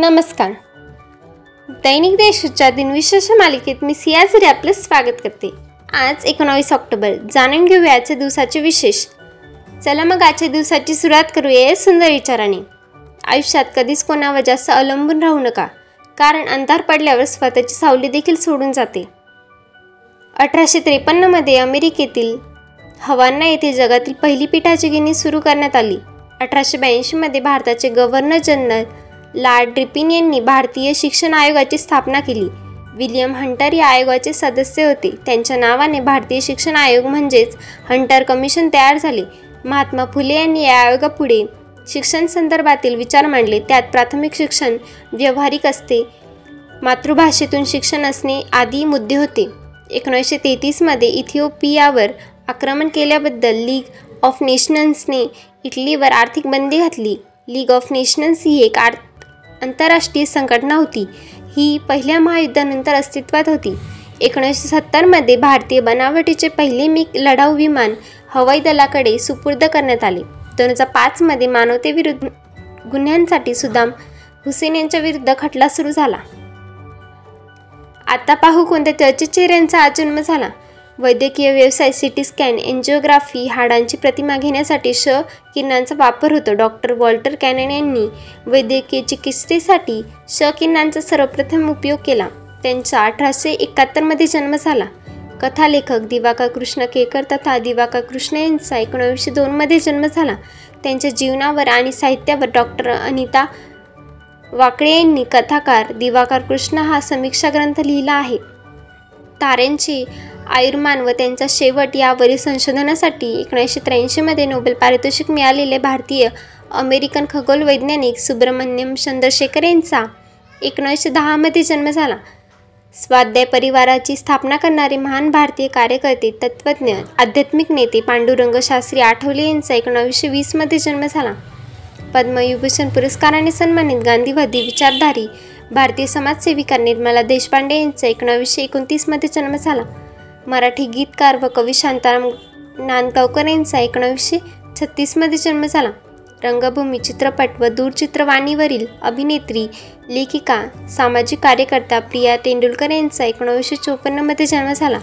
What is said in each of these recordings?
नमस्कार. दैनिक देशच्या दिनविशेष मालिकेत मी सियाझरी आपलं स्वागत करते. आज एकोणावीस ऑक्टोबर जाणून घेऊया आजच्या दिवसाचे विशेष. चला मग आजच्या दिवसाची सुरुवात करूया सुंदर विचाराने. आयुष्यात कधीच कोणावर जास्त अवलंबून राहू नका कारण अंधार पडल्यावर स्वतःची सावली देखील सोडून जाते. अठराशे त्रेपन्नमध्ये अमेरिकेतील हवाना येथे जगातील पहिली पिठाची गिनी सुरू करण्यात आली. अठराशे ब्याऐंशीमध्ये भारताचे गव्हर्नर जनरल लॉर्ड रिपिन यांनी भारतीय शिक्षण आयोगाची स्थापना केली. विलियम हंटर या आयोगाचे सदस्य होते. त्यांच्या नावाने भारतीय शिक्षण आयोग म्हणजेच हंटर कमिशन तयार झाले. महात्मा फुले यांनी या आयोगापुढे शिक्षण संदर्भातील विचार मांडले. त्यात प्राथमिक शिक्षण व्यवहारिक असते मातृभाषेतून शिक्षण असणे आदी मुद्दे होते. एकोणीसशे तेहतीसमध्ये इथिओपियावर आक्रमण केल्याबद्दल लीग ऑफ नेशन्सने इटलीवर आर्थिक बंदी घातली. लीग ऑफ नेशन्स ही एक आर्थ आंतरराष्ट्रीय संघटना होती. ही पहिल्या महायुद्धानंतर अस्तित्वात होती. एकोणीसशे सत्तरमध्ये भारतीय बनावटीचे पहिले मिग लढाऊ विमान हवाई दलाकडे सुपूर्द करण्यात आले. दोन हजार पाचमध्ये मानवतेविरुद्ध गुन्ह्यांसाठी सुदाम हुसेन यांच्या विरुद्ध खटला सुरू झाला. आता पाहू कोणत्या चर्चित चेहऱ्यांचा आज जन्म झाला. वैद्यकीय व्यवसाय सिटी स्कॅन एन्जिओग्राफी हाडांची प्रतिमा घेण्यासाठी श किरणांचा वापर होतो. डॉक्टर वॉल्टर कॅनन यांनी वैद्यकीय चिकित्सेसाठी श किरणांचा सर्वप्रथम उपयोग केला. त्यांचा अठराशे एकाहत्तरमध्ये जन्म झाला. कथालेखक दिवाका कृष्ण केकर तथा दिवाका कृष्ण यांचा एकोणावीसशे दोनमध्ये जन्म झाला. त्यांच्या जीवनावर आणि साहित्यावर डॉक्टर अनिता वाकळे यांनी कथाकार दिवाकर कृष्ण हा समीक्षा ग्रंथ लिहिला आहे. ताऱ्यांची आयुर्मान व त्यांचा शेवट यावरील संशोधनासाठी एकोणीसशे त्र्याऐंशीमध्ये नोबेल पारितोषिक मिळालेले भारतीय अमेरिकन खगोल वैज्ञानिक सुब्रमण्यम चंद्रशेखर यांचा एकोणीसशे दहामध्ये जन्म झाला. स्वाध्याय परिवाराची स्थापना करणारे महान भारतीय कार्यकर्ते तत्त्वज्ञ आध्यात्मिक नेते पांडुरंग शास्त्री आठवले यांचा एकोणावीसशे वीसमध्ये जन्म झाला. पद्मविभूषण पुरस्काराने सन्मानित गांधीवादी विचारधारी भारतीय समाजसेविका निर्मला देशपांडे यांचा एकोणावीसशे एकोणतीसमध्ये जन्म झाला. मराठी गीतकार व कवी शांताराम नांदगावकर यांचा एकोणावीसशे छत्तीसमध्ये जन्म झाला. रंगभूमी चित्रपट व दूरचित्रवाणीवरील अभिनेत्री लेखिका सामाजिक कार्यकर्ता प्रिया तेंडुलकर यांचा एकोणावीसशे चोपन्नमध्ये जन्म झाला.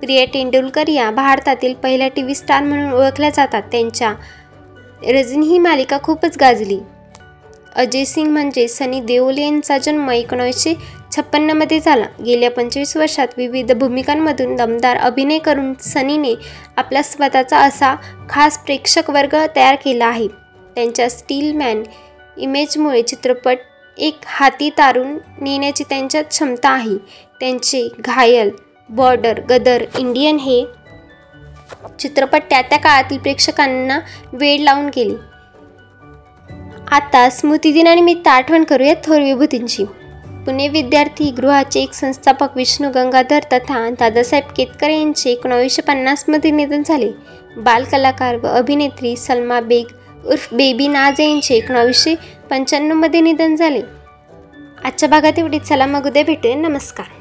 प्रिया तेंडुलकर या भारतातील पहिल्या टी व्ही स्टार म्हणून ओळखल्या जातात. त्यांच्या रजनी ही मालिका खूपच गाजली. अजय सिंग म्हणजे सनी देओल यांचा जन्म एकोणावीसशे छप्पन्नमध्ये झाला. गेल्या पंचवीस वर्षात विविध भूमिकांमधून दमदार अभिनय करून सनीने आपला स्वतःचा असा खास प्रेक्षक वर्ग तयार केला आहे. त्यांच्या स्टीलमॅन इमेजमुळे चित्रपट एक हाती तारून नेण्याची त्यांच्यात क्षमता आहे. त्यांचे घायल बॉर्डर गदर इंडियन हे चित्रपट त्या त्या काळातील प्रेक्षकांना वेळ लावून गेले. आता स्मृतिदिनानिमित्त आठवण करूया थोर विभूतींची. पुणे विद्यार्थी गृहाचे एक संस्थापक विष्णू गंगाधर तथा दादासाहेब केतकर यांचे एकोणावीसशे पन्नासमध्ये निधन झाले. बालकलाकार व अभिनेत्री सलमा बेग उर्फ बेबी नाज यांचे एकोणावीसशे पंच्याण्णवमध्ये निधन झाले. आजच्या भागात एवढीच. चला मग उद्या भेटूया. नमस्कार.